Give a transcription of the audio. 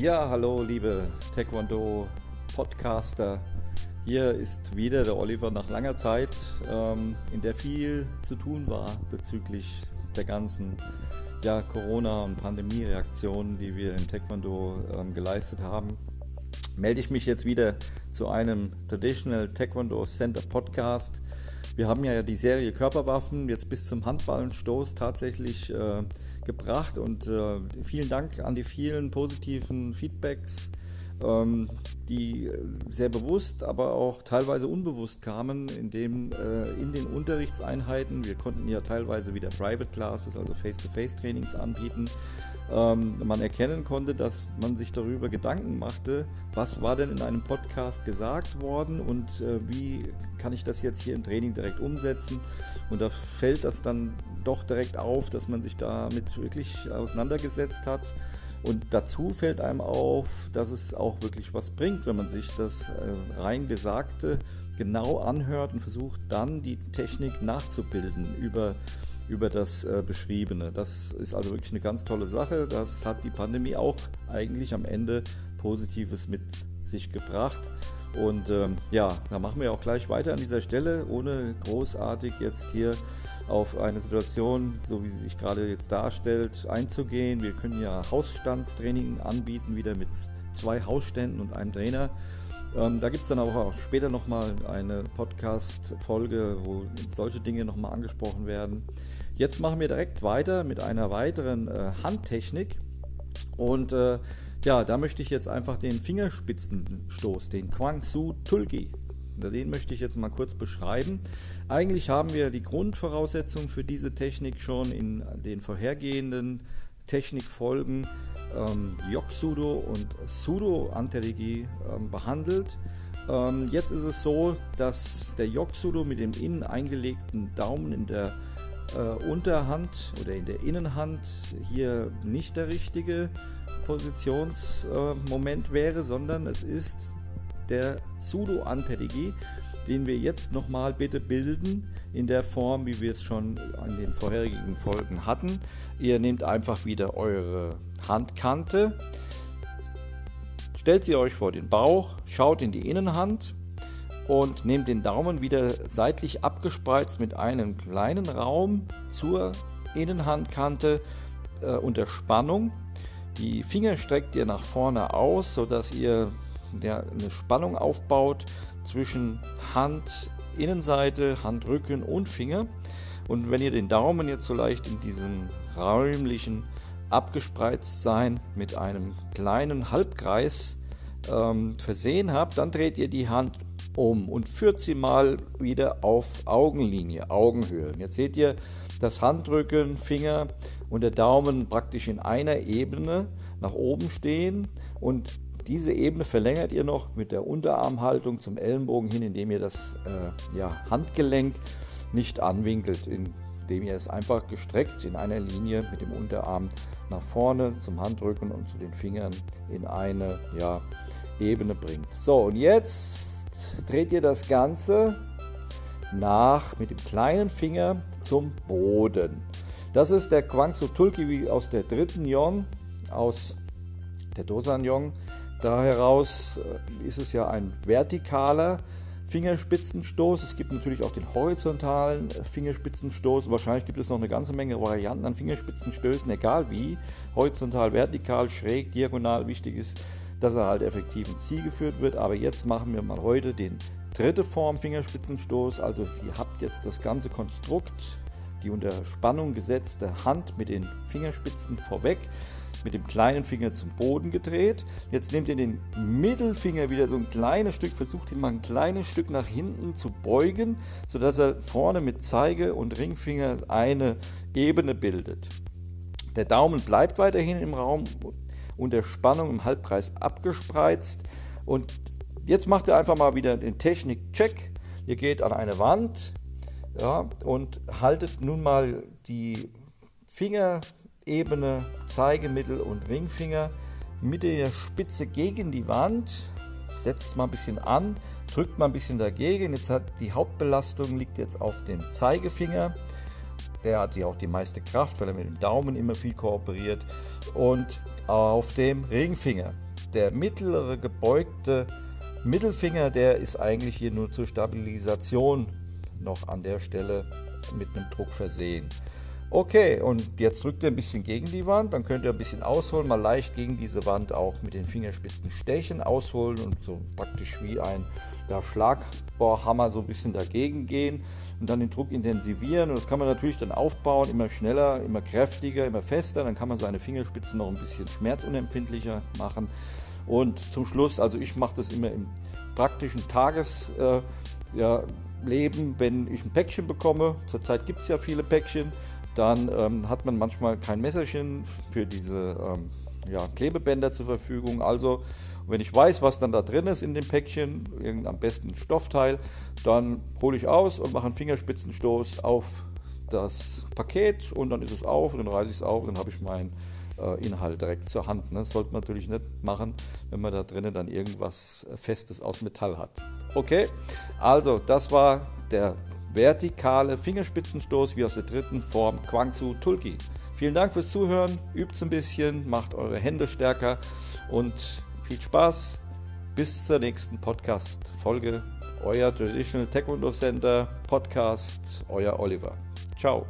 Ja, hallo liebe Taekwondo Podcaster. Hier ist wieder der Oliver nach langer Zeit, ähm, in der viel zu tun war bezüglich der ganzen ja, Corona- und Pandemie-Reaktionen, die wir im Taekwondo ähm, geleistet haben. Melde ich mich jetzt wieder zu einem Traditional Taekwondo Center Podcast. Wir haben ja die Serie Körperwaffen jetzt bis zum Handballenstoß tatsächlich äh, gebracht und äh, vielen Dank an die vielen positiven Feedbacks, ähm, die sehr bewusst, aber auch teilweise unbewusst kamen, indem äh, in den Unterrichtseinheiten, wir konnten ja teilweise wieder Private Classes, also Face-to-Face-Trainings anbieten, ähm, man erkennen konnte, dass man sich darüber Gedanken machte, was war denn in einem Podcast gesagt worden und äh, wie kann ich das jetzt hier im Training direkt umsetzen. Und da fällt das dann doch direkt auf, dass man sich damit wirklich auseinandergesetzt hat. Und dazu fällt einem auf, dass es auch wirklich was bringt, wenn man sich das äh, rein Gesagte genau anhört und versucht dann die Technik nachzubilden über über das äh, Beschriebene. Das ist also wirklich eine ganz tolle Sache. Das hat die Pandemie auch eigentlich am Ende Positives mit sich gebracht. Und ähm, ja, da machen wir auch gleich weiter an dieser Stelle, ohne großartig jetzt hier auf eine Situation, so wie sie sich gerade jetzt darstellt, einzugehen. Wir können ja Hausstandstraining anbieten, wieder mit zwei Hausständen und einem Trainer. Ähm, da gibt es dann auch später nochmal eine Podcast-Folge, wo solche Dinge nochmal angesprochen werden. Jetzt machen wir direkt weiter mit einer weiteren äh, Handtechnik. Und äh, ja, da möchte ich jetzt einfach den Fingerspitzenstoß, den Kwangsu Tulgi, den möchte ich jetzt mal kurz beschreiben. Eigentlich haben wir die Grundvoraussetzung für diese Technik schon in den vorhergehenden Technikfolgen ähm, Yoksudo und Sudo Anterigi ähm, behandelt. Ähm, jetzt ist es so, dass der Yoksudo mit dem innen eingelegten Daumen in der Unterhand oder in der Innenhand hier nicht der richtige Positionsmoment äh, wäre, sondern es ist der Pseudo-Anterigi, den wir jetzt nochmal bitte bilden in der Form, wie wir es schon an den vorherigen Folgen hatten. Ihr nehmt einfach wieder eure Handkante, stellt sie euch vor den Bauch, schaut in die Innenhand und nehmt den Daumen wieder seitlich abgespreizt mit einem kleinen Raum zur Innenhandkante äh, unter Spannung. Die Finger streckt ihr nach vorne aus, sodass ihr ja, eine Spannung aufbaut zwischen Handinnenseite, Handrücken und Finger. Und wenn ihr den Daumen jetzt so leicht in diesem räumlichen Abgespreiztsein mit einem kleinen Halbkreis ähm, versehen habt, dann dreht ihr die Hand um und führt sie mal wieder auf Augenlinie, Augenhöhe. Jetzt seht ihr das Handrücken, Finger und der Daumen praktisch in einer Ebene nach oben stehen und diese Ebene verlängert ihr noch mit der Unterarmhaltung zum Ellenbogen hin, indem ihr das äh, ja, Handgelenk nicht anwinkelt, indem ihr es einfach gestreckt in einer Linie mit dem Unterarm nach vorne zum Handrücken und zu den Fingern in eine ja, Ebene bringt. So, und jetzt dreht ihr das Ganze nach mit dem kleinen Finger zum Boden. Das ist der Kwangso Tulki aus der dritten Yong, aus der Dosan Yong. Da heraus äh, ist es ja ein vertikaler Fingerspitzenstoß. Es gibt natürlich auch den horizontalen Fingerspitzenstoß. Wahrscheinlich gibt es noch eine ganze Menge Varianten an Fingerspitzenstößen, egal wie. Horizontal, vertikal, schräg, diagonal. Wichtig ist, dass er halt effektiv ins Ziel geführt wird. Aber jetzt machen wir mal heute den dritte Form Fingerspitzenstoß. Also ihr habt jetzt das ganze Konstrukt, die unter Spannung gesetzte Hand mit den Fingerspitzen vorweg, mit dem kleinen Finger zum Boden gedreht. Jetzt nehmt ihr den Mittelfinger wieder so ein kleines Stück, versucht ihn mal ein kleines Stück nach hinten zu beugen, sodass er vorne mit Zeige und Ringfinger eine Ebene bildet. Der Daumen bleibt weiterhin im Raum unter Spannung im Halbkreis abgespreizt. Und jetzt macht ihr einfach mal wieder den Technik-Check. Ihr geht an eine Wand ja, und haltet nun mal die Fingerebene, Zeigemittel und Ringfinger mit der Spitze gegen die Wand. Setzt mal ein bisschen an, drückt mal ein bisschen dagegen. Jetzt hat die Hauptbelastung liegt jetzt auf dem Zeigefinger. Der hat ja auch die meiste Kraft, weil er mit dem Daumen immer viel kooperiert. Und auf dem Ringfinger. der mittlere gebeugte Mittelfinger, der ist eigentlich hier nur zur Stabilisation noch an der Stelle mit einem Druck versehen. Okay, und jetzt drückt ihr ein bisschen gegen die Wand, dann könnt ihr ein bisschen ausholen, mal leicht gegen diese Wand auch mit den Fingerspitzen stechen, ausholen und so praktisch wie ein ja, Schlagbohrhammer so ein bisschen dagegen gehen und dann den Druck intensivieren. Und das kann man natürlich dann aufbauen, immer schneller, immer kräftiger, immer fester. Dann kann man seine Fingerspitzen noch ein bisschen schmerzunempfindlicher machen. Und zum Schluss, also ich mache das immer im praktischen Tagesleben, äh, ja, wenn ich ein Päckchen bekomme. Zurzeit gibt es ja viele Päckchen dann ähm, hat man manchmal kein Messerchen für diese ähm, ja, Klebebänder zur Verfügung. Also, wenn ich weiß, was dann da drin ist in dem Päckchen, am besten Stoffteil, dann hole ich aus und mache einen Fingerspitzenstoß auf das Paket und dann ist es auf und dann reiße ich es auf und dann habe ich meinen äh, Inhalt direkt zur Hand. Ne? Das sollte man natürlich nicht machen, wenn man da drinnen dann irgendwas Festes aus Metall hat. Okay, also das war der vertikale Fingerspitzenstoß wie aus der dritten Form Kwangsu Tulki. Vielen Dank fürs Zuhören, übt ein bisschen, macht eure Hände stärker und viel Spaß. Bis zur nächsten Podcast-Folge. Euer Traditional Taekwondo Center Podcast, euer Oliver. Ciao.